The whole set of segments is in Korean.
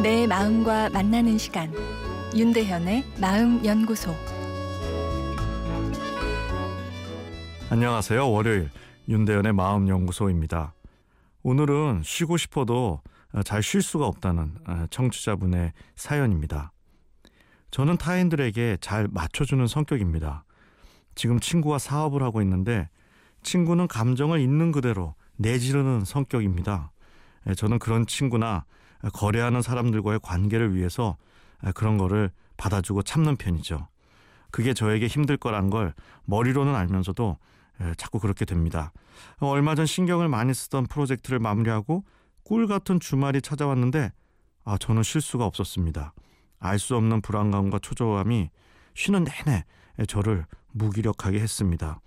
마음과 만나는 시간 윤대현의 마음 연구소 안녕하세요. 월요일 윤대현의 마음 연구소입니다. 오늘은 쉬고 싶어도 잘 쉴 수가 없다는 청취자분의 사연입니다. 저는 타인들에게 잘 맞춰주는 성격입니다. 지금 친구와 사업을 하고 있는데 친구는 감정을 있는 그대로 내지르는 성격입니다. 저는 그런 친구나 거래하는 사람들과의 관계를 위해서 그런 거를 받아주고 참는 편이죠. 그게 저에게 힘들 거란 걸 머리로는 알면서도 자꾸 그렇게 됩니다. 얼마 전 신경을 많이 쓰던 프로젝트를 마무리하고 꿀 같은 주말이 찾아왔는데 아, 저는 쉴 수가 없었습니다. 알 수 없는 불안감과 초조함이 쉬는 내내 저를 무기력하게 했습니다.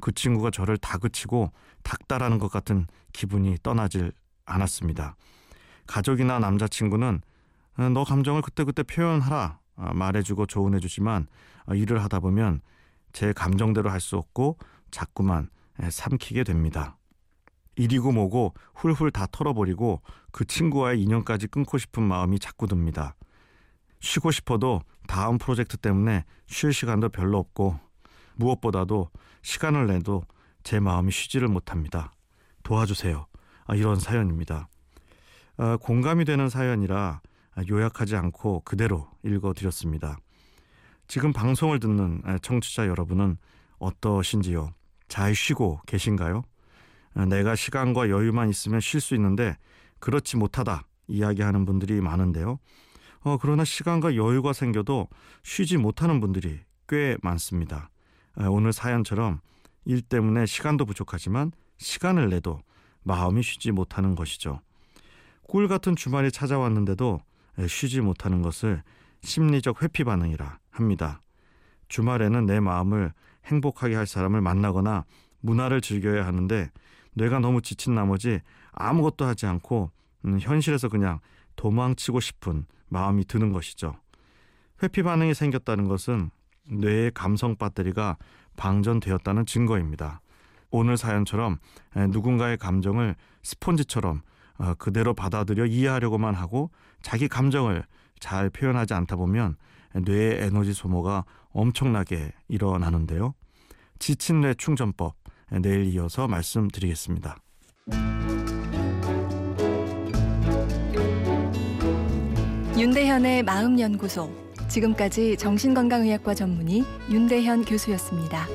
그 친구가 저를 다그치고 닥달하는 것 같은 기분이 떠나질 않았습니다. 가족이나 남자친구는 어, 너 감정을 그때그때 표현하라 어, 말해주고 조언해주지만 어, 일을 하다 보면 제 감정대로 할 수 없고 자꾸만 삼키게 됩니다. 일이고 뭐고 훌훌 다 털어버리고 그 친구와의 인연까지 끊고 싶은 마음이 자꾸 듭니다. 쉬고 싶어도 다음 프로젝트 때문에 쉴 시간도 별로 없고 무엇보다도 시간을 내도 제 마음이 쉬지를 못합니다. 도와주세요. 아, 이런 사연입니다. 아, 공감이 되는 사연이라 요약하지 않고 그대로 읽어드렸습니다. 지금 방송을 듣는 청취자 여러분은 어떠신지요? 잘 쉬고 계신가요? 아, 내가 시간과 여유만 있으면 쉴 수 있는데 그렇지 못하다 이야기하는 분들이 많은데요. 어, 그러나 시간과 여유가 생겨도 쉬지 못하는 분들이 꽤 많습니다. 오늘 사연처럼 일 때문에 시간도 부족하지만 시간을 내도 마음이 쉬지 못하는 것이죠. 꿀 같은 주말이 찾아왔는데도 쉬지 못하는 것을 심리적 회피 반응이라 합니다. 주말에는 내 마음을 행복하게 할 사람을 만나거나 문화를 즐겨야 하는데 뇌가 너무 지친 나머지 아무것도 하지 않고 음, 현실에서 그냥 도망치고 싶은 마음이 드는 것이죠. 회피 반응이 생겼다는 것은 뇌의 감성 배터리가 방전되었다는 증거입니다. 오늘 사연처럼 누군가의 감정을 스폰지처럼 어, 그대로 받아들여 이해하려고만 하고 자기 감정을 잘 표현하지 않다 보면 뇌의 에너지 소모가 엄청나게 일어나는데요. 지친 뇌 충전법 내일 이어서 말씀드리겠습니다. 윤대현의 마음연구소 지금까지 정신건강의학과 전문의 윤대현 교수였습니다.